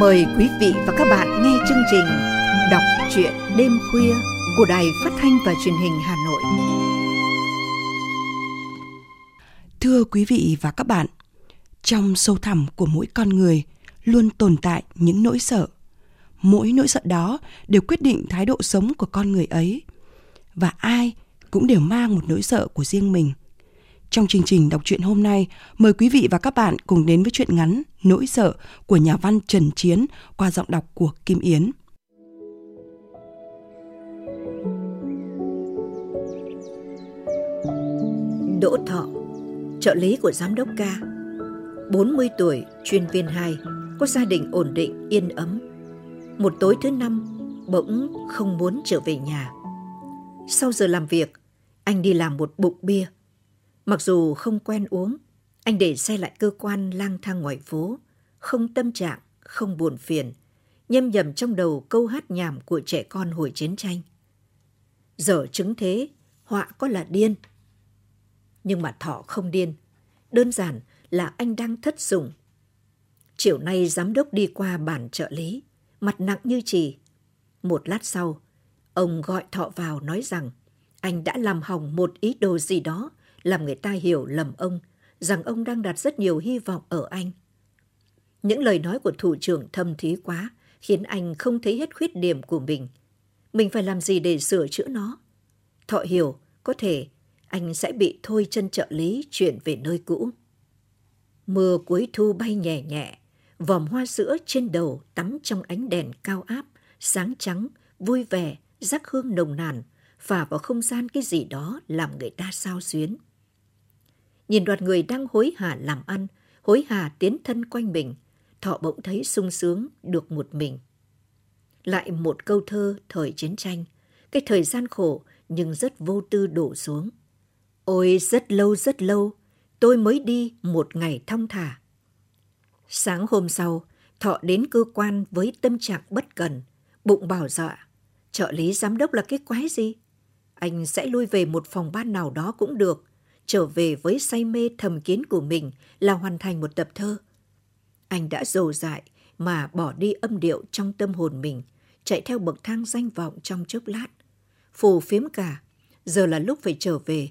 Mời quý vị và các bạn nghe chương trình Đọc truyện đêm khuya của Đài Phát thanh và Truyền hình Hà Nội. Thưa quý vị và các bạn, trong sâu thẳm của mỗi con người luôn tồn tại những nỗi sợ. Mỗi nỗi sợ đó đều quyết định thái độ sống của con người ấy. Và ai cũng đều mang một nỗi sợ của riêng mình – trong chương trình đọc truyện hôm nay, mời quý vị và các bạn cùng đến với truyện ngắn Nỗi sợ của nhà văn Trần Chiến qua giọng đọc của Kim Yến. Đỗ Thọ, trợ lý của giám đốc ca, 40 tuổi, chuyên viên 2, có gia đình ổn định, yên ấm. Một tối thứ năm, bỗng không muốn trở về nhà. Sau giờ làm việc, anh đi làm một bụng bia Mặc dù không quen uống, anh để xe lại cơ quan lang thang ngoài phố, không tâm trạng, không buồn phiền, nhâm nhầm trong đầu câu hát nhảm của trẻ con hồi chiến tranh. Giờ chứng thế, họa có là điên. Nhưng mà thọ không điên, đơn giản là anh đang thất sủng. Chiều nay giám đốc đi qua bản trợ lý, mặt nặng như trì. Một lát sau, ông gọi thọ vào nói rằng anh đã làm hỏng một ý đồ gì đó làm người ta hiểu lầm ông, rằng ông đang đặt rất nhiều hy vọng ở anh. Những lời nói của thủ trưởng thâm thúy quá, khiến anh không thấy hết khuyết điểm của mình. Mình phải làm gì để sửa chữa nó? Thọ hiểu, có thể anh sẽ bị thôi chân trợ lý chuyển về nơi cũ. Mưa cuối thu bay nhẹ nhẹ, vòm hoa sữa trên đầu tắm trong ánh đèn cao áp, sáng trắng, vui vẻ, rắc hương nồng nàn, phả vào không gian cái gì đó làm người ta sao xuyến nhìn đoàn người đang hối hả làm ăn, hối hả tiến thân quanh mình, thọ bỗng thấy sung sướng được một mình. Lại một câu thơ thời chiến tranh, cái thời gian khổ nhưng rất vô tư đổ xuống. Ôi rất lâu rất lâu, tôi mới đi một ngày thong thả. Sáng hôm sau, Thọ đến cơ quan với tâm trạng bất cần, bụng bảo dọa. Trợ lý giám đốc là cái quái gì? Anh sẽ lui về một phòng ban nào đó cũng được, trở về với say mê thầm kiến của mình là hoàn thành một tập thơ. Anh đã dồ dại mà bỏ đi âm điệu trong tâm hồn mình, chạy theo bậc thang danh vọng trong chốc lát. Phù phiếm cả, giờ là lúc phải trở về.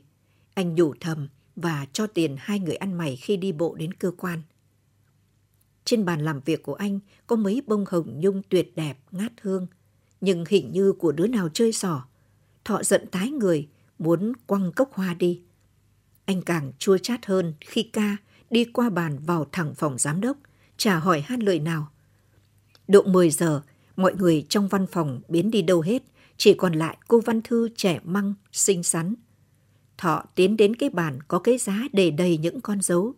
Anh nhủ thầm và cho tiền hai người ăn mày khi đi bộ đến cơ quan. Trên bàn làm việc của anh có mấy bông hồng nhung tuyệt đẹp, ngát hương. Nhưng hình như của đứa nào chơi xỏ. Thọ giận tái người, muốn quăng cốc hoa đi. Anh càng chua chát hơn khi ca đi qua bàn vào thẳng phòng giám đốc, chả hỏi han lời nào. Độ 10 giờ, mọi người trong văn phòng biến đi đâu hết, chỉ còn lại cô Văn Thư trẻ măng, xinh xắn. Thọ tiến đến cái bàn có cái giá để đầy những con dấu.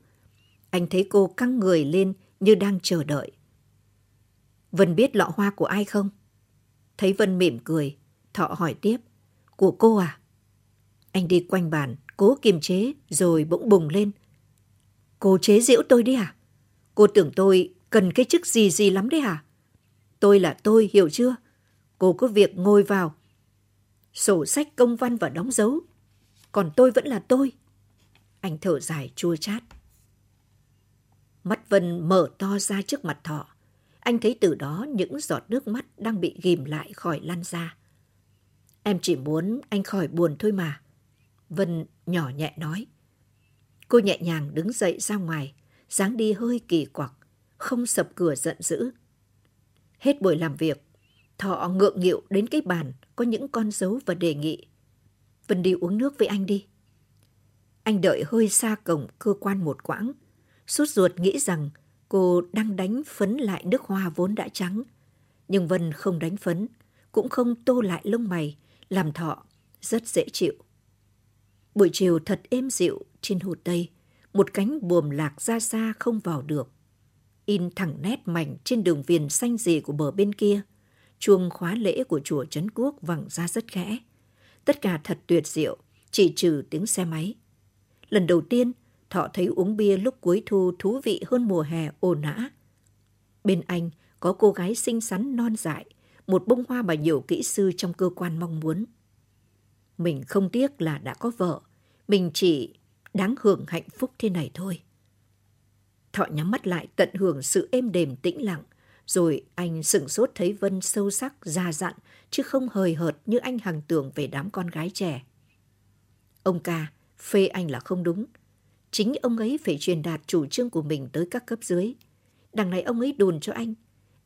Anh thấy cô căng người lên như đang chờ đợi. Vân biết lọ hoa của ai không? Thấy Vân mỉm cười, Thọ hỏi tiếp. Của cô à? Anh đi quanh bàn, cố kiềm chế rồi bỗng bùng lên. Cô chế giễu tôi đi à? Cô tưởng tôi cần cái chức gì gì lắm đấy à? Tôi là tôi, hiểu chưa? Cô có việc ngồi vào. Sổ sách công văn và đóng dấu. Còn tôi vẫn là tôi. Anh thở dài chua chát. Mắt Vân mở to ra trước mặt thọ. Anh thấy từ đó những giọt nước mắt đang bị ghim lại khỏi lăn ra. Em chỉ muốn anh khỏi buồn thôi mà. Vân nhỏ nhẹ nói. Cô nhẹ nhàng đứng dậy ra ngoài, dáng đi hơi kỳ quặc, không sập cửa giận dữ. Hết buổi làm việc, Thọ ngượng nghịu đến cái bàn có những con dấu và đề nghị. Vân đi uống nước với anh đi. Anh đợi hơi xa cổng cơ quan một quãng, sốt ruột nghĩ rằng cô đang đánh phấn lại nước hoa vốn đã trắng. Nhưng Vân không đánh phấn, cũng không tô lại lông mày, làm Thọ rất dễ chịu. Buổi chiều thật êm dịu trên hồ Tây, một cánh buồm lạc ra xa không vào được. In thẳng nét mảnh trên đường viền xanh dị của bờ bên kia, chuông khóa lễ của chùa Trấn Quốc vẳng ra rất khẽ. Tất cả thật tuyệt diệu, chỉ trừ tiếng xe máy. Lần đầu tiên, Thọ thấy uống bia lúc cuối thu thú vị hơn mùa hè ồn ã. Bên anh có cô gái xinh xắn non dại, một bông hoa mà nhiều kỹ sư trong cơ quan mong muốn. Mình không tiếc là đã có vợ, mình chỉ đáng hưởng hạnh phúc thế này thôi. Thọ nhắm mắt lại tận hưởng sự êm đềm tĩnh lặng, Rồi anh sửng sốt thấy Vân sâu sắc, già dặn, chứ không hời hợt như anh hằng tưởng về đám con gái trẻ. Ông ca phê anh là không đúng. Chính ông ấy phải truyền đạt chủ trương của mình tới các cấp dưới. Đằng này ông ấy đồn cho anh,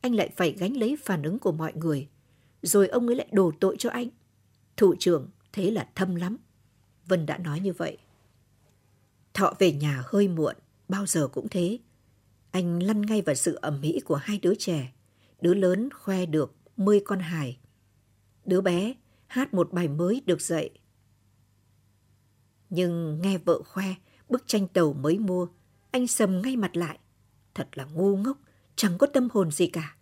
anh lại phải gánh lấy phản ứng của mọi người. Rồi ông ấy lại đổ tội cho anh. Thủ trưởng thế là thâm lắm. Vân đã nói như vậy. Thọ về nhà hơi muộn, bao giờ cũng thế. Anh lăn ngay vào sự ẩm mỹ của hai đứa trẻ. Đứa lớn khoe được 10 con hài. Đứa bé hát một bài mới được dạy. Nhưng nghe vợ khoe bức tranh tàu mới mua, anh sầm ngay mặt lại. Thật là ngu ngốc, chẳng có tâm hồn gì cả.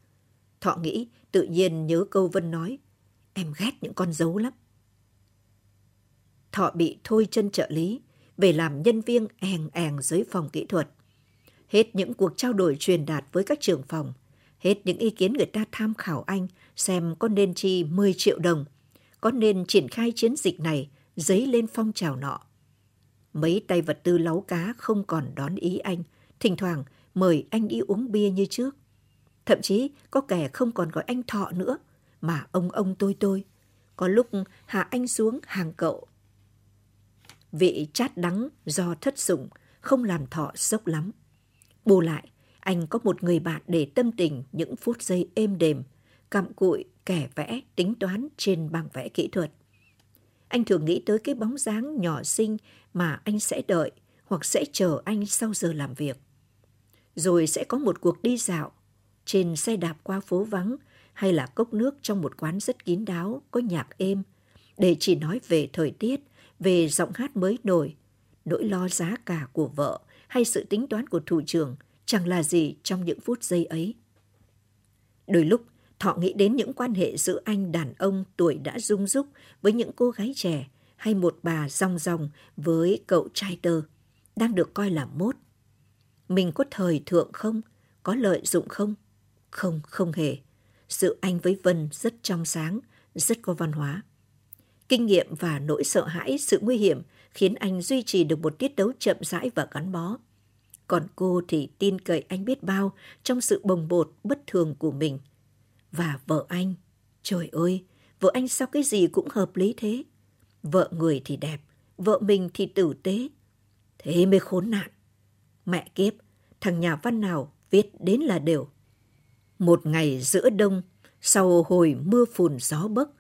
Thọ nghĩ tự nhiên nhớ câu Vân nói, em ghét những con dấu lắm. Thọ bị thôi chân trợ lý, về làm nhân viên èng èng dưới phòng kỹ thuật. Hết những cuộc trao đổi truyền đạt với các trưởng phòng, hết những ý kiến người ta tham khảo anh xem có nên chi 10 triệu đồng, có nên triển khai chiến dịch này dấy lên phong trào nọ. Mấy tay vật tư láu cá không còn đón ý anh, thỉnh thoảng mời anh đi uống bia như trước. Thậm chí có kẻ không còn gọi anh thọ nữa, mà ông ông tôi tôi. Có lúc hạ anh xuống hàng cậu. Vị chát đắng do thất dụng không làm thọ sốc lắm. Bù lại, anh có một người bạn để tâm tình những phút giây êm đềm, cặm cụi, kẻ vẽ, tính toán trên bảng vẽ kỹ thuật. Anh thường nghĩ tới cái bóng dáng nhỏ xinh mà anh sẽ đợi hoặc sẽ chờ anh sau giờ làm việc. Rồi sẽ có một cuộc đi dạo trên xe đạp qua phố vắng hay là cốc nước trong một quán rất kín đáo có nhạc êm để chỉ nói về thời tiết, về giọng hát mới nổi, nỗi lo giá cả của vợ hay sự tính toán của thủ trưởng chẳng là gì trong những phút giây ấy. Đôi lúc, Thọ nghĩ đến những quan hệ giữa anh đàn ông tuổi đã rung rúc với những cô gái trẻ hay một bà rong rong với cậu trai tơ, đang được coi là mốt. Mình có thời thượng không? Có lợi dụng không? Không, không hề. Sự anh với Vân rất trong sáng, rất có văn hóa. Kinh nghiệm và nỗi sợ hãi, sự nguy hiểm khiến anh duy trì được một tiết đấu chậm rãi và gắn bó. Còn cô thì tin cậy anh biết bao trong sự bồng bột bất thường của mình. Và vợ anh, trời ơi, vợ anh sao cái gì cũng hợp lý thế? Vợ người thì đẹp, vợ mình thì tử tế. Thế mới khốn nạn. Mẹ kiếp, thằng nhà văn nào viết đến là đều. Một ngày giữa đông, sau hồi mưa phùn gió bấc,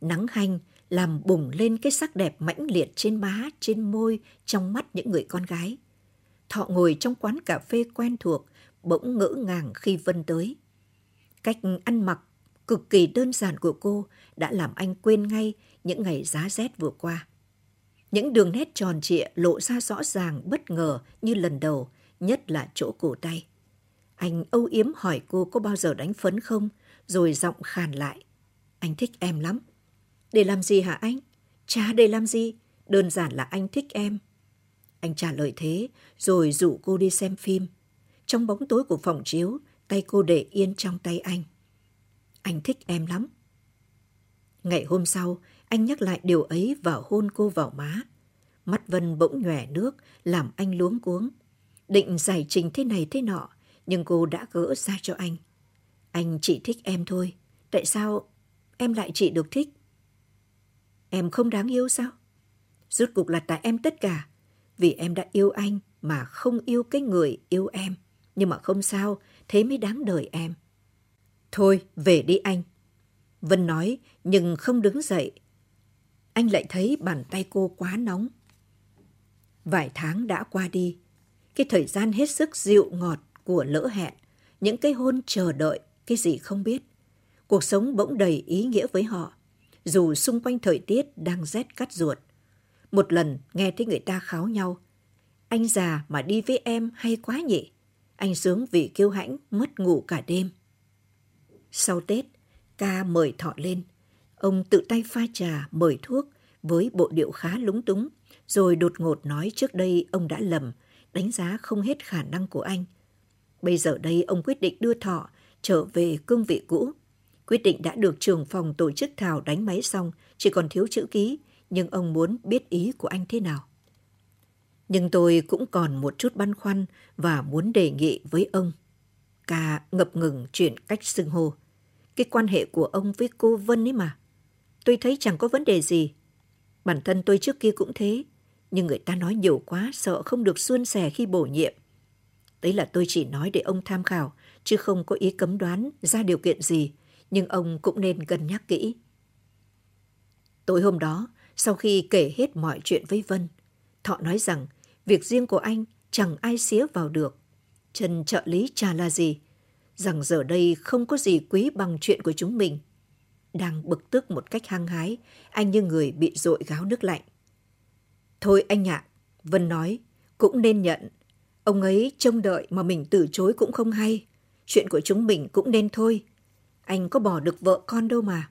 nắng hanh làm bùng lên cái sắc đẹp mãnh liệt trên má, trên môi, trong mắt những người con gái. Thọ ngồi trong quán cà phê quen thuộc, bỗng ngỡ ngàng khi Vân tới. Cách ăn mặc cực kỳ đơn giản của cô đã làm anh quên ngay những ngày giá rét vừa qua. Những đường nét tròn trịa lộ ra rõ ràng bất ngờ như lần đầu, nhất là chỗ cổ tay. Anh âu yếm hỏi cô có bao giờ đánh phấn không, rồi giọng khàn lại. Anh thích em lắm. Để làm gì hả anh? Chả để làm gì, đơn giản là anh thích em. Anh trả lời thế, rồi dụ cô đi xem phim. Trong bóng tối của phòng chiếu, tay cô để yên trong tay anh. Anh thích em lắm. Ngày hôm sau, anh nhắc lại điều ấy và hôn cô vào má. Mắt Vân bỗng nhòe nước, làm anh luống cuống. Định giải trình thế này thế nọ, nhưng cô đã gỡ ra cho anh. Anh chỉ thích em thôi. Tại sao em lại chỉ được thích? Em không đáng yêu sao? Rốt cuộc là tại em tất cả. Vì em đã yêu anh mà không yêu cái người yêu em. Nhưng mà không sao, thế mới đáng đời em. Thôi, về đi anh. Vân nói, nhưng không đứng dậy. Anh lại thấy bàn tay cô quá nóng. Vài tháng đã qua đi. Cái thời gian hết sức dịu ngọt của lỡ hẹn. Những cái hôn chờ đợi, cái gì không biết. Cuộc sống bỗng đầy ý nghĩa với họ. Dù xung quanh thời tiết đang rét cắt ruột. Một lần nghe thấy người ta kháo nhau. Anh già mà đi với em hay quá nhỉ? Anh sướng vì kiêu hãnh mất ngủ cả đêm. Sau Tết, ca mời thọ lên. Ông tự tay pha trà, mời thuốc với bộ điệu khá lúng túng, rồi đột ngột nói trước đây ông đã lầm, đánh giá không hết khả năng của anh. Bây giờ đây ông quyết định đưa thọ trở về cương vị cũ. Quyết định đã được trưởng phòng tổ chức thảo đánh máy xong, chỉ còn thiếu chữ ký, nhưng ông muốn biết ý của anh thế nào. Nhưng tôi cũng còn một chút băn khoăn và muốn đề nghị với ông. Ca ngập ngừng chuyển cách xưng hô. Cái quan hệ của ông với cô Vân ấy mà. Tôi thấy chẳng có vấn đề gì. Bản thân tôi trước kia cũng thế. Nhưng người ta nói nhiều quá sợ không được suôn sẻ khi bổ nhiệm. Đấy là tôi chỉ nói để ông tham khảo, chứ không có ý cấm đoán ra điều kiện gì. Nhưng ông cũng nên cân nhắc kỹ. Tối hôm đó, sau khi kể hết mọi chuyện với Vân, Thọ nói rằng việc riêng của anh chẳng ai xía vào được. Trần trợ lý cha là gì, rằng giờ đây không có gì quý bằng chuyện của chúng mình. Đang bực tức một cách hăng hái, anh như người bị dội gáo nước lạnh. Thôi anh ạ, Vân nói, cũng nên nhận. Ông ấy trông đợi mà mình từ chối cũng không hay. Chuyện của chúng mình cũng nên thôi. Anh có bỏ được vợ con đâu mà.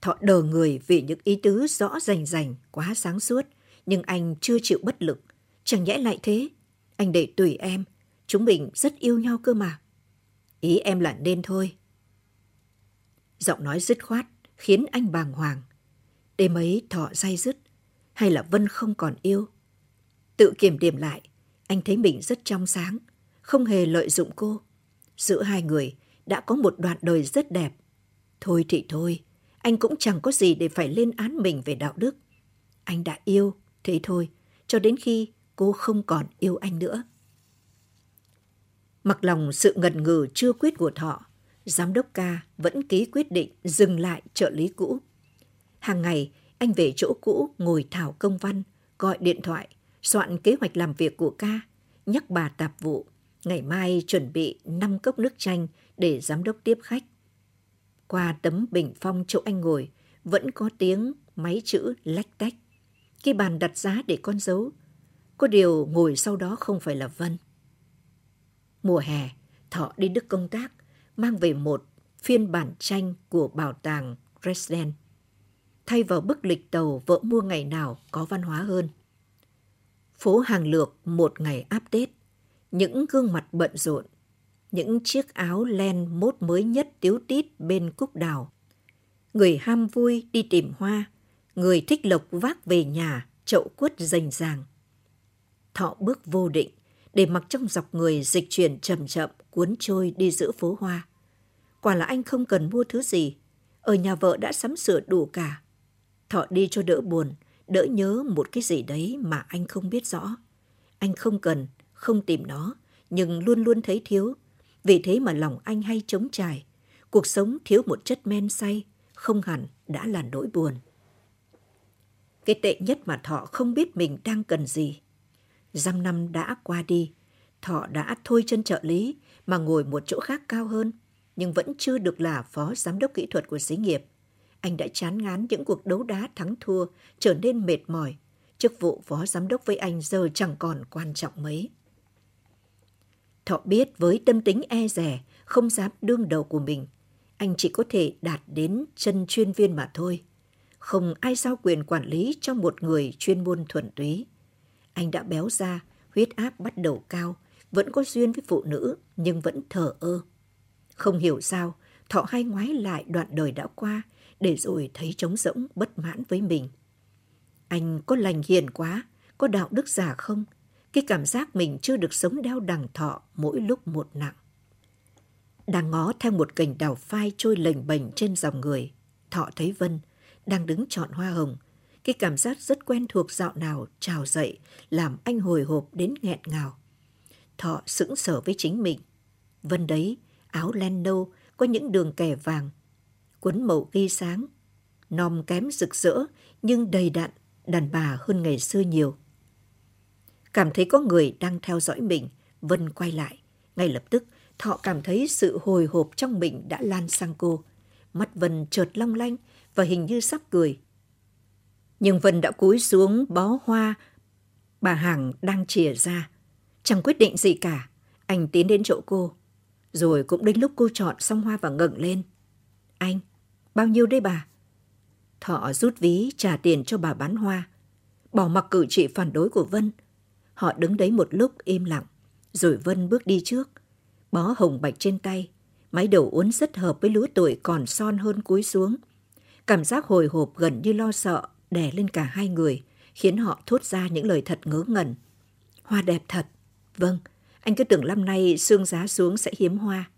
Thọ đờ người vì những ý tứ rõ rành rành, quá sáng suốt, nhưng anh chưa chịu bất lực. Chẳng nhẽ lại thế. Anh để tùy em, chúng mình rất yêu nhau cơ mà. Ý em là nên thôi. Giọng nói dứt khoát khiến anh bàng hoàng. Đêm ấy thọ day dứt, hay là Vân không còn yêu? Tự kiểm điểm lại, anh thấy mình rất trong sáng, không hề lợi dụng cô. Giữa hai người đã có một đoạn đời rất đẹp. Thôi thì thôi, anh cũng chẳng có gì để phải lên án mình về đạo đức. Anh đã yêu, thế thôi, cho đến khi cô không còn yêu anh nữa. Mặc lòng sự ngần ngừ chưa quyết của Thọ, giám đốc ca vẫn ký quyết định dừng lại trợ lý cũ. Hàng ngày, anh về chỗ cũ ngồi thảo công văn, gọi điện thoại, soạn kế hoạch làm việc của ca, nhắc bà tạp vụ, ngày mai chuẩn bị 5 cốc nước chanh để giám đốc tiếp khách. Qua tấm bình phong chỗ anh ngồi, vẫn có tiếng máy chữ lách tách. Cái bàn đặt giá để con dấu. Có điều ngồi sau đó không phải là Vân. Mùa hè, Thọ đi Đức công tác, mang về một phiên bản tranh của bảo tàng Dresden. Thay vào bức lịch tàu vợ mua ngày nào có văn hóa hơn. Phố hàng lược một ngày áp Tết, những gương mặt bận rộn, những chiếc áo len mốt mới nhất tiếu tít bên cúc đào. Người ham vui đi tìm hoa, người thích lộc vác về nhà, chậu quất rành ràng. Thọ bước vô định, để mặc trong dọc người dịch chuyển chậm chậm cuốn trôi đi giữa phố hoa. Quả là anh không cần mua thứ gì, ở nhà vợ đã sắm sửa đủ cả. Thọ đi cho đỡ buồn, đỡ nhớ một cái gì đấy mà anh không biết rõ. Anh không cần, không tìm nó, nhưng luôn luôn thấy thiếu. Vì thế mà lòng anh hay trống trải. Cuộc sống thiếu một chất men say, không hẳn đã là nỗi buồn. Cái tệ nhất mà Thọ không biết mình đang cần gì. Dăm năm đã qua đi, Thọ đã thôi chân trợ lý mà ngồi một chỗ khác cao hơn, nhưng vẫn chưa được là phó giám đốc kỹ thuật của xí nghiệp. Anh đã chán ngán những cuộc đấu đá thắng thua, trở nên mệt mỏi. Chức vụ phó giám đốc với anh giờ chẳng còn quan trọng mấy. Thọ biết với tâm tính e rẻ, không dám đương đầu của mình, anh chỉ có thể đạt đến chân chuyên viên mà thôi. Không ai giao quyền quản lý cho một người chuyên môn thuần túy. Anh đã béo ra, huyết áp bắt đầu cao, vẫn có duyên với phụ nữ nhưng vẫn thờ ơ. Không hiểu sao, Thọ hay ngoái lại đoạn đời đã qua để rồi thấy trống rỗng bất mãn với mình. Anh có lành hiền quá, có đạo đức giả không? Cái cảm giác mình chưa được sống đeo đằng thọ mỗi lúc một nặng. Đang ngó theo một cành đào phai trôi lềnh bềnh trên dòng người, Thọ thấy Vân đang đứng chọn hoa hồng. Cái cảm giác rất quen thuộc dạo nào trào dậy làm anh hồi hộp đến nghẹn ngào. Thọ sững sờ với chính mình. Vân đấy, áo len nâu có những đường kẻ vàng, quấn màu ghi sáng, nòm kém rực rỡ nhưng đầy đặn, đàn bà hơn ngày xưa nhiều. Cảm thấy có người đang theo dõi mình, Vân quay lại. Ngay lập tức, Thọ cảm thấy sự hồi hộp trong mình đã lan sang cô. Mắt Vân chợt long lanh và hình như sắp cười. Nhưng Vân đã cúi xuống bó hoa bà Hằng đang chìa ra. Chẳng quyết định gì cả, anh tiến đến chỗ cô. Rồi cũng đến lúc cô chọn xong hoa và ngẩng lên. Anh, bao nhiêu đây bà? Thọ rút ví trả tiền cho bà bán hoa. Bỏ mặc cử chỉ phản đối của Vân. Họ đứng đấy một lúc im lặng. Rồi Vân bước đi trước. Bó hồng bạch trên tay. Mái đầu uốn rất hợp với lứa tuổi còn son hơn cúi xuống. Cảm giác hồi hộp gần như lo sợ đè lên cả hai người, khiến họ thốt ra những lời thật ngớ ngẩn. Hoa đẹp thật. Vâng, Anh cứ tưởng năm nay xương giá xuống sẽ hiếm hoa.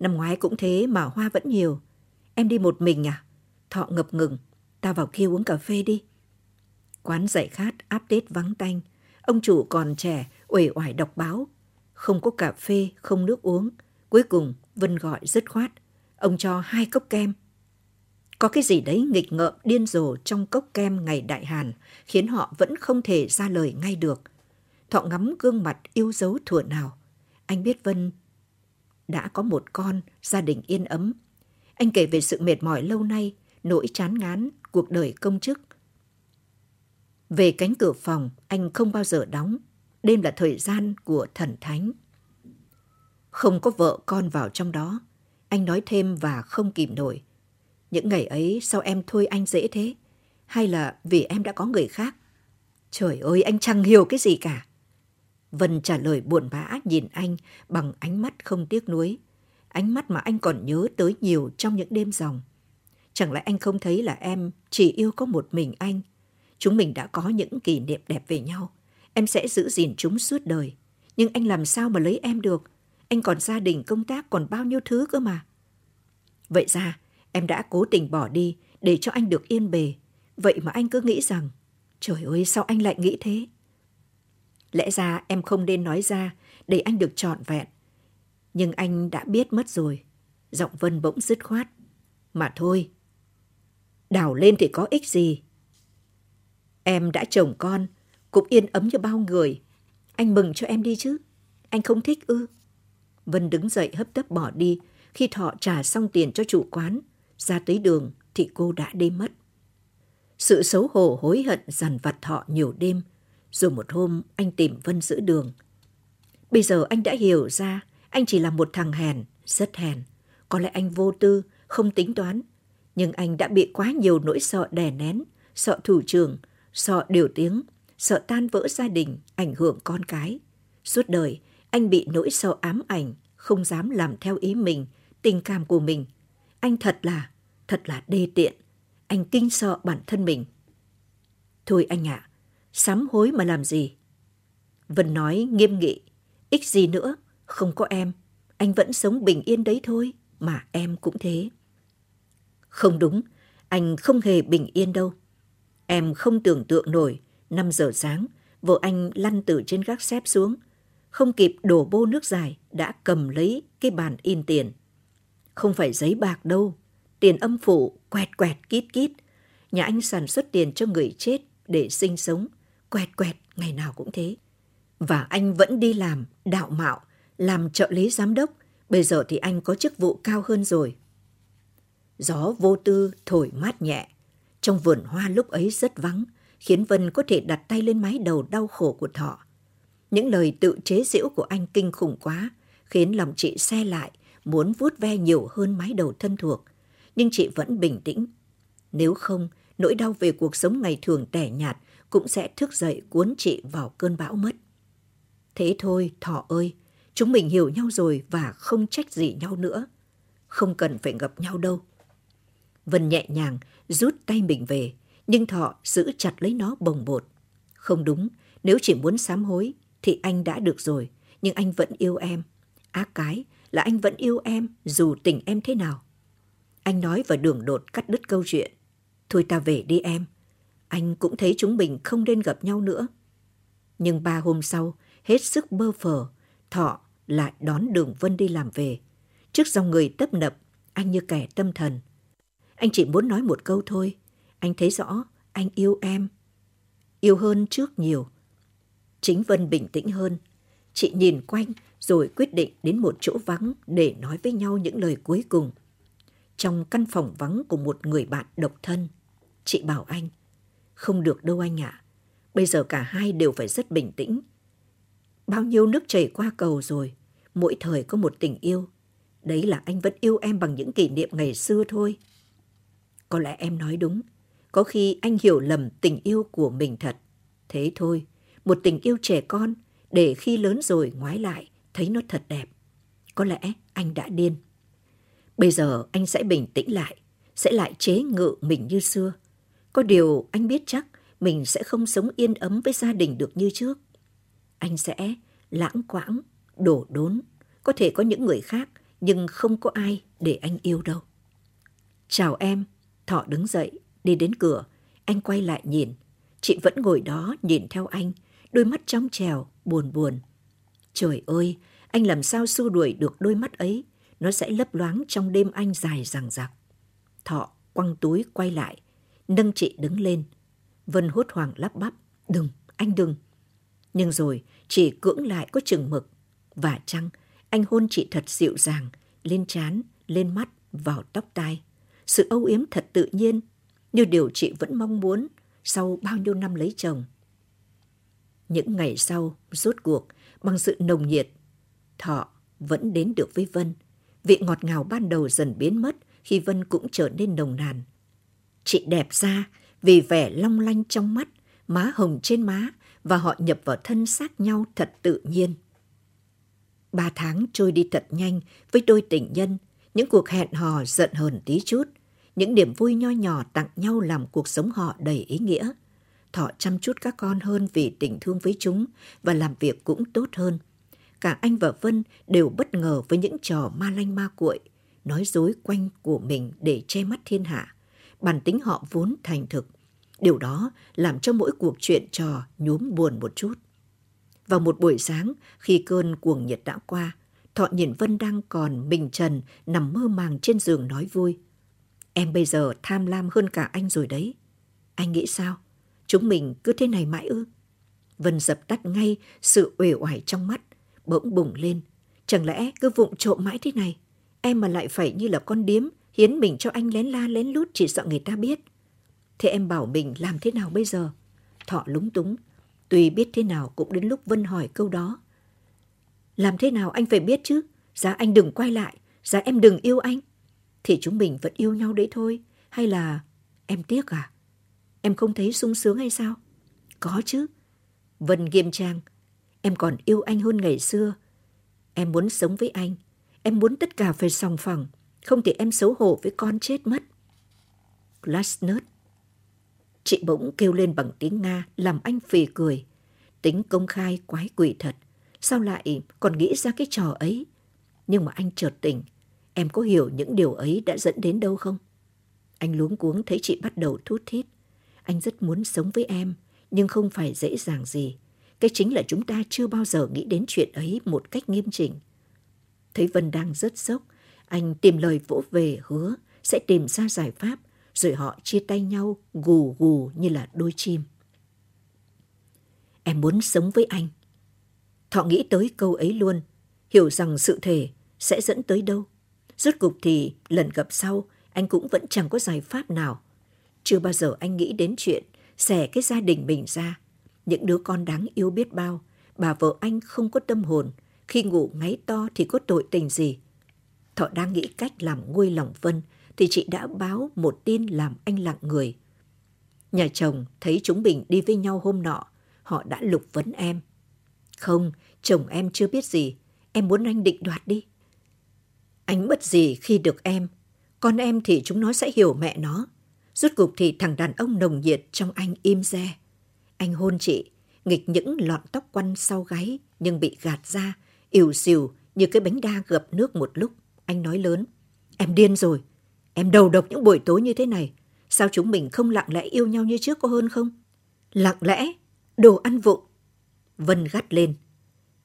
Năm ngoái cũng thế mà hoa vẫn nhiều. Em đi một mình à? Thọ ngập ngừng. Tao vào kia uống cà phê đi. Quán dạy khát áp tết vắng tanh. Ông chủ còn trẻ, uể oải đọc báo. Không có cà phê, không nước uống. Cuối cùng, Vân gọi dứt khoát. Ông cho hai cốc kem. Có cái gì đấy nghịch ngợm điên rồ trong cốc kem ngày đại hàn, khiến họ vẫn không thể ra lời ngay được. Thọ ngắm gương mặt yêu dấu thuở nào. Anh biết Vân đã có một con, gia đình yên ấm. Anh kể về sự mệt mỏi lâu nay, nỗi chán ngán, cuộc đời công chức. Về cánh cửa phòng, anh không bao giờ đóng. Đêm là thời gian của thần thánh. Không có vợ con vào trong đó. Anh nói thêm và không kìm nổi. Những ngày ấy sao em thôi anh dễ thế? Hay là vì em đã có người khác? Trời ơi, anh chẳng hiểu cái gì cả. Vân trả lời buồn bã nhìn anh bằng ánh mắt không tiếc nuối. Ánh mắt mà anh còn nhớ tới nhiều trong những đêm dòng. Chẳng lẽ anh không thấy là em chỉ yêu có một mình anh? Chúng mình đã có những kỷ niệm đẹp về nhau. Em sẽ giữ gìn chúng suốt đời. Nhưng anh làm sao mà lấy em được? Anh còn gia đình, công tác, còn bao nhiêu thứ cơ mà. Vậy ra, em đã cố tình bỏ đi để cho anh được yên bề. Vậy mà anh cứ nghĩ rằng, trời ơi sao anh lại nghĩ thế? Lẽ ra em không nên nói ra để anh được trọn vẹn. Nhưng anh đã biết mất rồi. Giọng Vân bỗng dứt khoát. Mà thôi, đào lên thì có ích gì. Em đã chồng con, cũng yên ấm cho bao người. Anh mừng cho em đi chứ. Anh không thích ư. Vân đứng dậy hấp tấp bỏ đi. Khi Thọ trả xong tiền cho chủ quán, ra tới đường thì cô đã đi mất. Sự xấu hổ hối hận dằn vặt Thọ nhiều đêm, rồi một hôm anh tìm Vân giữa đường. Bây giờ anh đã hiểu ra anh chỉ là một thằng hèn, rất hèn. Có lẽ anh vô tư, không tính toán. Nhưng anh đã bị quá nhiều nỗi sợ đè nén, sợ thủ trưởng, sợ điều tiếng, sợ tan vỡ gia đình, ảnh hưởng con cái. Suốt đời, anh bị nỗi sợ ám ảnh, không dám làm theo ý mình, tình cảm của mình. Anh thật là, thật là đê tiện. Anh kinh sợ bản thân mình. Thôi anh ạ, à, sám hối mà làm gì? Vân nói nghiêm nghị, ích gì nữa, không có em, anh vẫn sống bình yên đấy thôi, mà em cũng thế. Không đúng, anh không hề bình yên đâu. Em không tưởng tượng nổi, 5 giờ sáng, vợ anh lăn từ trên gác xếp xuống. Không kịp đổ bô nước dài, đã cầm lấy cái bàn in tiền. Không phải giấy bạc đâu, tiền âm phủ, quẹt quẹt kít kít. Nhà anh sản xuất tiền cho người chết để sinh sống, quẹt quẹt ngày nào cũng thế. Và anh vẫn đi làm, đạo mạo, làm trợ lý giám đốc, bây giờ thì anh có chức vụ cao hơn rồi. Gió vô tư thổi mát nhẹ, trong vườn hoa lúc ấy rất vắng, khiến Vân có thể đặt tay lên mái đầu đau khổ của Thọ. Những lời tự chế giễu của anh kinh khủng quá, khiến lòng chị xe lại, muốn vuốt ve nhiều hơn mái đầu thân thuộc. Nhưng chị vẫn bình tĩnh. Nếu không, nỗi đau về cuộc sống ngày thường tẻ nhạt cũng sẽ thức dậy cuốn chị vào cơn bão mất. Thế thôi, Thọ ơi, chúng mình hiểu nhau rồi và không trách gì nhau nữa. Không cần phải gặp nhau đâu. Vân nhẹ nhàng rút tay mình về, nhưng Thọ giữ chặt lấy nó bồng bột. Không đúng, nếu chỉ muốn sám hối thì anh đã được rồi, nhưng anh vẫn yêu em. Ác cái là anh vẫn yêu em dù tình em thế nào. Anh nói và đường đột cắt đứt câu chuyện. Thôi ta về đi em. Anh cũng thấy chúng mình không nên gặp nhau nữa. Nhưng ba hôm sau, hết sức bơ phờ, Thọ lại đón Đường Vân đi làm về. Trước dòng người tấp nập, anh như kẻ tâm thần. Anh chỉ muốn nói một câu thôi. Anh thấy rõ, anh yêu em. Yêu hơn trước nhiều. Chính Vân bình tĩnh hơn. Chị nhìn quanh rồi quyết định đến một chỗ vắng để nói với nhau những lời cuối cùng. Trong căn phòng vắng của một người bạn độc thân, chị bảo anh, không được đâu anh ạ. Bây giờ cả hai đều phải rất bình tĩnh. Bao nhiêu nước chảy qua cầu rồi, mỗi thời có một tình yêu. Đấy là anh vẫn yêu em bằng những kỷ niệm ngày xưa thôi. Có lẽ em nói đúng. Có khi anh hiểu lầm tình yêu của mình thật. Thế thôi, một tình yêu trẻ con để khi lớn rồi ngoái lại thấy nó thật đẹp. Có lẽ anh đã điên. Bây giờ anh sẽ bình tĩnh lại, sẽ lại chế ngự mình như xưa. Có điều anh biết chắc mình sẽ không sống yên ấm với gia đình được như trước. Anh sẽ lãng quãng, đổ đốn. Có thể có những người khác, nhưng không có ai để anh yêu đâu. Chào em, Thọ đứng dậy, đi đến cửa. Anh quay lại nhìn. Chị vẫn ngồi đó nhìn theo anh, đôi mắt trong trèo, buồn buồn. Trời ơi, anh làm sao xua đuổi được đôi mắt ấy, nó sẽ lấp loáng trong đêm anh dài rằng rặc. Thọ quăng túi quay lại, nâng chị đứng lên. Vân hốt hoảng lắp bắp, đừng, anh đừng. Nhưng rồi chị cưỡng lại có chừng mực. Và chăng, anh hôn chị thật dịu dàng, lên trán, lên mắt, vào tóc tai. Sự âu yếm thật tự nhiên, như điều chị vẫn mong muốn sau bao nhiêu năm lấy chồng. Những ngày sau, rốt cuộc, bằng sự nồng nhiệt, Thọ vẫn đến được với Vân. Vị ngọt ngào ban đầu dần biến mất khi Vân cũng trở nên nồng nàn. Chị đẹp ra vì vẻ long lanh trong mắt, má hồng trên má và họ nhập vào thân xác nhau thật tự nhiên. Ba tháng trôi đi thật nhanh với đôi tình nhân, những cuộc hẹn hò giận hờn tí chút, những niềm vui nho nhỏ tặng nhau làm cuộc sống họ đầy ý nghĩa. Thọ chăm chút các con hơn vì tình thương với chúng và làm việc cũng tốt hơn. Cả anh và Vân đều bất ngờ với những trò ma lanh ma cuội, nói dối quanh của mình để che mắt thiên hạ. Bản tính họ vốn thành thực. Điều đó làm cho mỗi cuộc chuyện trò nhuốm buồn một chút. Vào một buổi sáng, khi cơn cuồng nhiệt đã qua, Thọ nhìn Vân đang còn mình trần nằm mơ màng trên giường nói vui. Em bây giờ tham lam hơn cả anh rồi đấy. Anh nghĩ sao? Chúng mình cứ thế này mãi ư? Vân dập tắt ngay sự uể oải trong mắt, bỗng bùng lên. Chẳng lẽ cứ vụng trộm mãi thế này? Em mà lại phải như là con điếm, hiến mình cho anh lén la lén lút chỉ sợ người ta biết. Thế em bảo mình làm thế nào bây giờ? Thọ lúng túng. Tuy biết thế nào cũng đến lúc Vân hỏi câu đó. Làm thế nào anh phải biết chứ? Giá anh đừng quay lại, giá em đừng yêu anh. Thì chúng mình vẫn yêu nhau đấy thôi. Hay là, em tiếc à? Em không thấy sung sướng hay sao? Có chứ. Vân nghiêm trang. Em còn yêu anh hơn ngày xưa. Em muốn sống với anh. Em muốn tất cả phải sòng phẳng. Không thì em xấu hổ với con chết mất. Glasnut. Chị bỗng kêu lên bằng tiếng Nga, làm anh phì cười. Tính công khai quái quỷ thật. Sao lại còn nghĩ ra cái trò ấy? Nhưng mà anh chợt tỉnh. Em có hiểu những điều ấy đã dẫn đến đâu không? Anh luống cuống thấy chị bắt đầu thút thít. Anh rất muốn sống với em, nhưng không phải dễ dàng gì. Cái chính là chúng ta chưa bao giờ nghĩ đến chuyện ấy một cách nghiêm chỉnh. Thấy Vân đang rất sốc, anh tìm lời vỗ về hứa sẽ tìm ra giải pháp, rồi họ chia tay nhau gù gù như là đôi chim. Em muốn sống với anh. Thọ nghĩ tới câu ấy luôn, hiểu rằng sự thể sẽ dẫn tới đâu. Rốt cục thì lần gặp sau, anh cũng vẫn chẳng có giải pháp nào. Chưa bao giờ anh nghĩ đến chuyện xẻ cái gia đình mình ra. Những đứa con đáng yêu biết bao, bà vợ anh không có tâm hồn, khi ngủ ngáy to thì có tội tình gì. Thọ đang nghĩ cách làm nguôi lòng Vân, thì chị đã báo một tin làm anh lặng người. Nhà chồng thấy chúng mình đi với nhau hôm nọ, họ đã lục vấn em. Không, chồng em chưa biết gì, em muốn anh định đoạt đi. Anh mất gì khi được em, con em thì chúng nó sẽ hiểu mẹ nó. Rốt cục thì thằng đàn ông nồng nhiệt trong anh im re. Anh hôn chị, nghịch những lọn tóc quăn sau gáy nhưng bị gạt ra, ỉu xìu như cái bánh đa gập nước một lúc. Anh nói lớn, em điên rồi, em đầu độc những buổi tối như thế này. Sao chúng mình không lặng lẽ yêu nhau như trước có hơn không? Lặng lẽ, đồ ăn vụng. Vân gắt lên.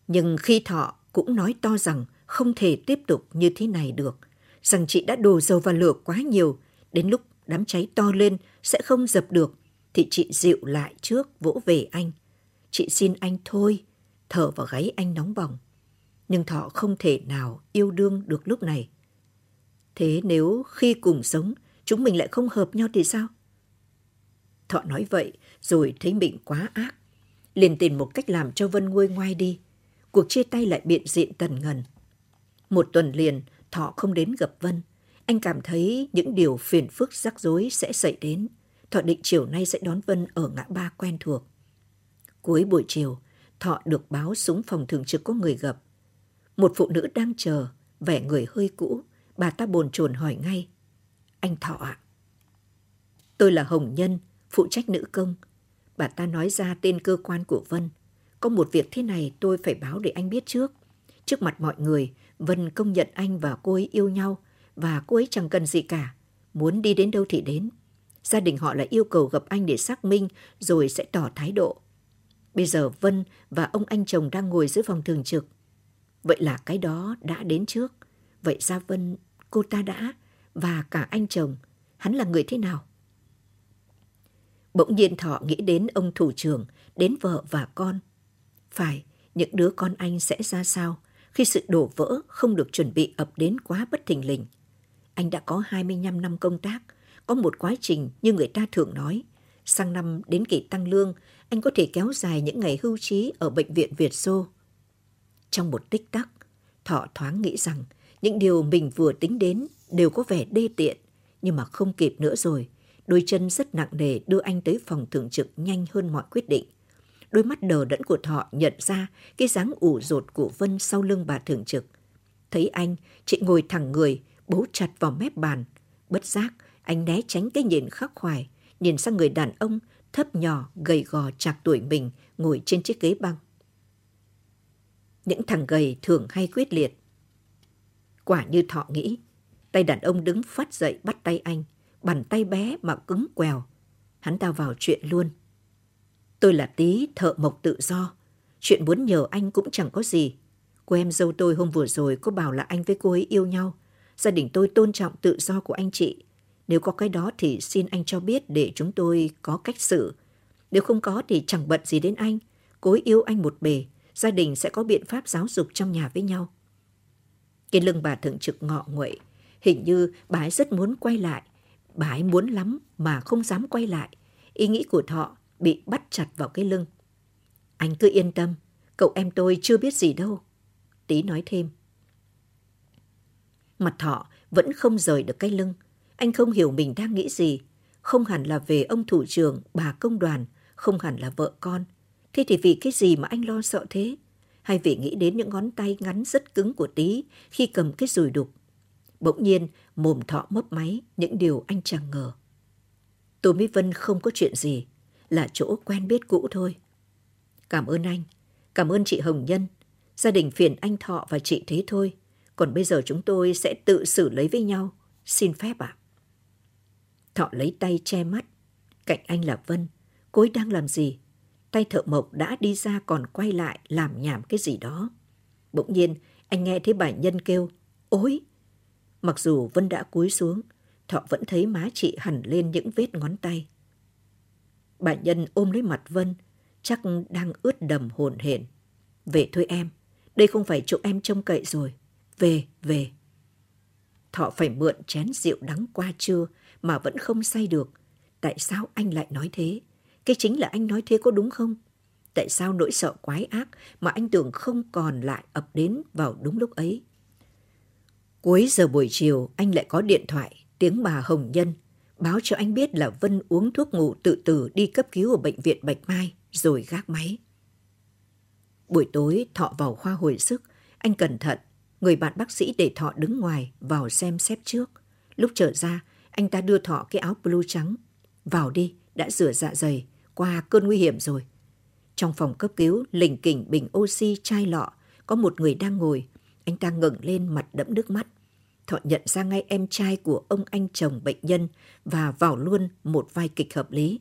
Nhưng khi thọ cũng nói to rằng không thể tiếp tục như thế này được, rằng chị đã đổ dầu vào lửa quá nhiều, đến lúc đám cháy to lên sẽ không dập được, thì chị dịu lại trước vỗ về anh. Chị xin anh thôi, thở vào gáy anh nóng bỏng. Nhưng Thọ không thể nào yêu đương được lúc này. Thế nếu khi cùng sống, chúng mình lại không hợp nhau thì sao? Thọ nói vậy rồi thấy mình quá ác. Liền tìm một cách làm cho Vân nguôi ngoai đi. Cuộc chia tay lại biện diện tần ngần. Một tuần liền, Thọ không đến gặp Vân. Anh cảm thấy những điều phiền phức rắc rối sẽ xảy đến. Thọ định chiều nay sẽ đón Vân ở ngã ba quen thuộc. Cuối buổi chiều, Thọ được báo súng phòng thường trực có người gặp. Một phụ nữ đang chờ, vẻ người hơi cũ. Bà ta bồn chồn hỏi ngay. Anh Thọ ạ. Tôi là Hồng Nhân, phụ trách nữ công. Bà ta nói ra tên cơ quan của Vân. Có một việc thế này tôi phải báo để anh biết trước. Trước mặt mọi người, Vân công nhận anh và cô ấy yêu nhau và cô ấy chẳng cần gì cả. Muốn đi đến đâu thì đến. Gia đình họ lại yêu cầu gặp anh để xác minh rồi sẽ tỏ thái độ. Bây giờ Vân và ông anh chồng đang ngồi dưới phòng thường trực. Vậy là cái đó đã đến trước. Vậy ra Vân, cô ta đã, và cả anh chồng, hắn là người thế nào? Bỗng nhiên Thọ nghĩ đến ông thủ trưởng, đến vợ và con. Phải, những đứa con anh sẽ ra sao khi sự đổ vỡ không được chuẩn bị ập đến quá bất thình lình. Anh đã có 25 năm công tác, có một quá trình như người ta thường nói. Sang năm đến kỳ tăng lương, anh có thể kéo dài những ngày hưu trí ở bệnh viện Việt Xô. Trong một tích tắc, Thọ thoáng nghĩ rằng những điều mình vừa tính đến đều có vẻ đê tiện, nhưng mà không kịp nữa rồi. Đôi chân rất nặng nề đưa anh tới phòng thường trực nhanh hơn mọi quyết định. Đôi mắt đờ đẫn của Thọ nhận ra cái dáng ủ rột của Vân sau lưng bà thường trực. Thấy anh, chị ngồi thẳng người, bấu chặt vào mép bàn. Bất giác, anh né tránh cái nhìn khắc khoải, nhìn sang người đàn ông thấp nhỏ, gầy gò chạc tuổi mình ngồi trên chiếc ghế băng. Những thằng gầy thường hay quyết liệt. Quả như Thọ nghĩ, tay đàn ông đứng phát dậy bắt tay anh, bàn tay bé mà cứng quèo. Hắn ta vào chuyện luôn. Tôi là tí thợ mộc tự do. Chuyện muốn nhờ anh cũng chẳng có gì. Cô em dâu tôi hôm vừa rồi có bảo là anh với cô ấy yêu nhau. Gia đình tôi tôn trọng tự do của anh chị. Nếu có cái đó thì xin anh cho biết để chúng tôi có cách xử. Nếu không có thì chẳng bận gì đến anh. Cô ấy yêu anh một bề. Gia đình sẽ có biện pháp giáo dục trong nhà với nhau. Cái lưng bà thượng trực ngọ nguậy. Hình như bà ấy rất muốn quay lại. Bà ấy muốn lắm mà không dám quay lại. Ý nghĩ của Thọ bị bắt chặt vào cái lưng. Anh cứ yên tâm, cậu em tôi chưa biết gì đâu. Tí nói thêm. Mặt thọ vẫn không rời được cái lưng. Anh không hiểu mình đang nghĩ gì. Không hẳn là về ông thủ trưởng, bà công đoàn, không hẳn là vợ con. Thế thì vì cái gì mà anh lo sợ thế? Hay vì nghĩ đến những ngón tay ngắn rất cứng của tí khi cầm cái rùi đục? Bỗng nhiên, mồm thọ mấp máy những điều anh chẳng ngờ. tô mỹ Vân không có chuyện gì là chỗ quen biết cũ thôi. Cảm ơn anh, cảm ơn chị Hồng Nhân. Gia đình phiền anh Thọ và chị thế thôi. Còn bây giờ chúng tôi sẽ tự xử lấy với nhau. Xin phép ạ. À? Thọ lấy tay che mắt. Cạnh anh là Vân. Cô ấy đang làm gì? Tay thợ mộc đã đi ra còn quay lại làm nhảm cái gì đó. Bỗng nhiên, anh nghe thấy bà Nhân kêu, ôi! Mặc dù Vân đã cúi xuống, Thọ vẫn thấy má chị hẳn lên những vết ngón tay. Bà Nhân ôm lấy mặt Vân, chắc đang ướt đầm hồn hển. Về thôi em, đây không phải chỗ em trông cậy rồi. Về, về. Thọ phải mượn chén rượu đắng qua trưa mà vẫn không say được. Tại sao anh lại nói thế? Cái chính là anh nói thế có đúng không? Tại sao nỗi sợ quái ác mà anh tưởng không còn lại ập đến vào đúng lúc ấy? Cuối giờ buổi chiều, anh lại có điện thoại, tiếng bà Hồng Nhân báo cho anh biết là Vân uống thuốc ngủ tự tử đi cấp cứu ở bệnh viện Bạch Mai rồi gác máy. Buổi tối Thọ vào khoa hồi sức, anh cẩn thận, người bạn bác sĩ để Thọ đứng ngoài vào xem xét trước. Lúc trở ra, anh ta đưa Thọ cái áo blue trắng. Vào đi, đã rửa dạ dày, qua cơn nguy hiểm rồi. Trong phòng cấp cứu, lình kỉnh bình oxy chai lọ, có một người đang ngồi. Anh ta ngẩng lên mặt đẫm nước mắt. Thọ nhận ra ngay em trai của ông anh chồng bệnh nhân và vào luôn một vai kịch hợp lý.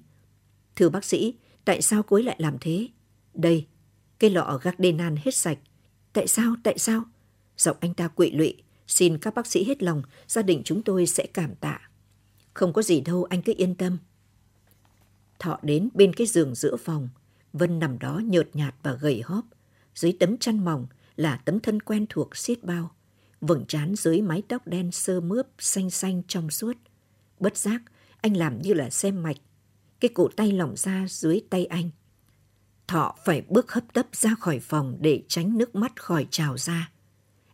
Thưa bác sĩ, tại sao cô ấy lại làm thế? Đây, cái lọ Gardenan hết sạch. Tại sao, tại sao? Giọng anh ta quỵ lụy, xin các bác sĩ hết lòng, gia đình chúng tôi sẽ cảm tạ. Không có gì đâu, anh cứ yên tâm. Thọ đến bên cái giường giữa phòng, Vân nằm đó nhợt nhạt và gầy hóp. Dưới tấm chăn mỏng là tấm thân quen thuộc xiết bao vầng trán dưới mái tóc đen sơ mướp xanh xanh trong suốt. Bất giác, anh làm như là xem mạch. Cái cổ tay lỏng ra dưới tay anh. Thọ phải bước hấp tấp ra khỏi phòng để tránh nước mắt khỏi trào ra.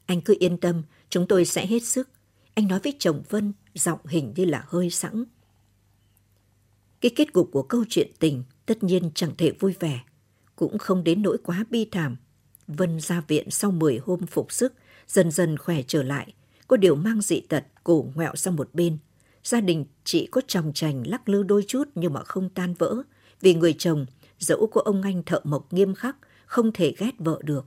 Anh cứ yên tâm, chúng tôi sẽ hết sức. Anh nói với chồng Vân, giọng hình như là hơi sẵn. Cái kết cục của câu chuyện tình tất nhiên chẳng thể vui vẻ, cũng không đến nỗi quá bi thảm. Vân ra viện sau 10 hôm phục sức dần dần khỏe trở lại, có điều mang dị tật, cổ ngoẹo sang một bên. Gia đình chị có chồng chành lắc lư đôi chút nhưng mà không tan vỡ, vì người chồng, dẫu có ông anh thợ mộc nghiêm khắc, không thể ghét vợ được.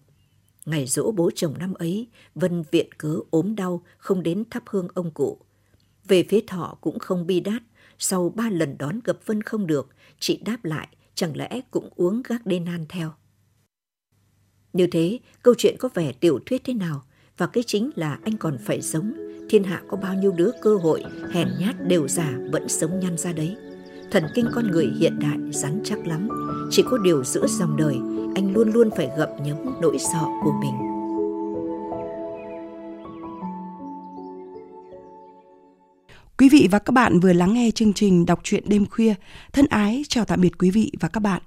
Ngày dỗ bố chồng năm ấy, Vân viện cớ ốm đau, không đến thắp hương ông cụ. Về phía thọ cũng không bi đát, sau ba lần đón gặp Vân không được, chị đáp lại, chẳng lẽ cũng uống gác đê nan theo. Như thế, câu chuyện có vẻ tiểu thuyết thế nào, và cái chính là anh còn phải sống, thiên hạ có bao nhiêu đứa cơ hội, hèn nhát đều già vẫn sống nhăn ra đấy. Thần kinh con người hiện đại rắn chắc lắm, chỉ có điều giữa dòng đời, anh luôn luôn phải gặm nhấm nỗi sợ của mình. Quý vị và các bạn vừa lắng nghe chương trình đọc truyện đêm khuya. Thân ái chào tạm biệt quý vị và các bạn.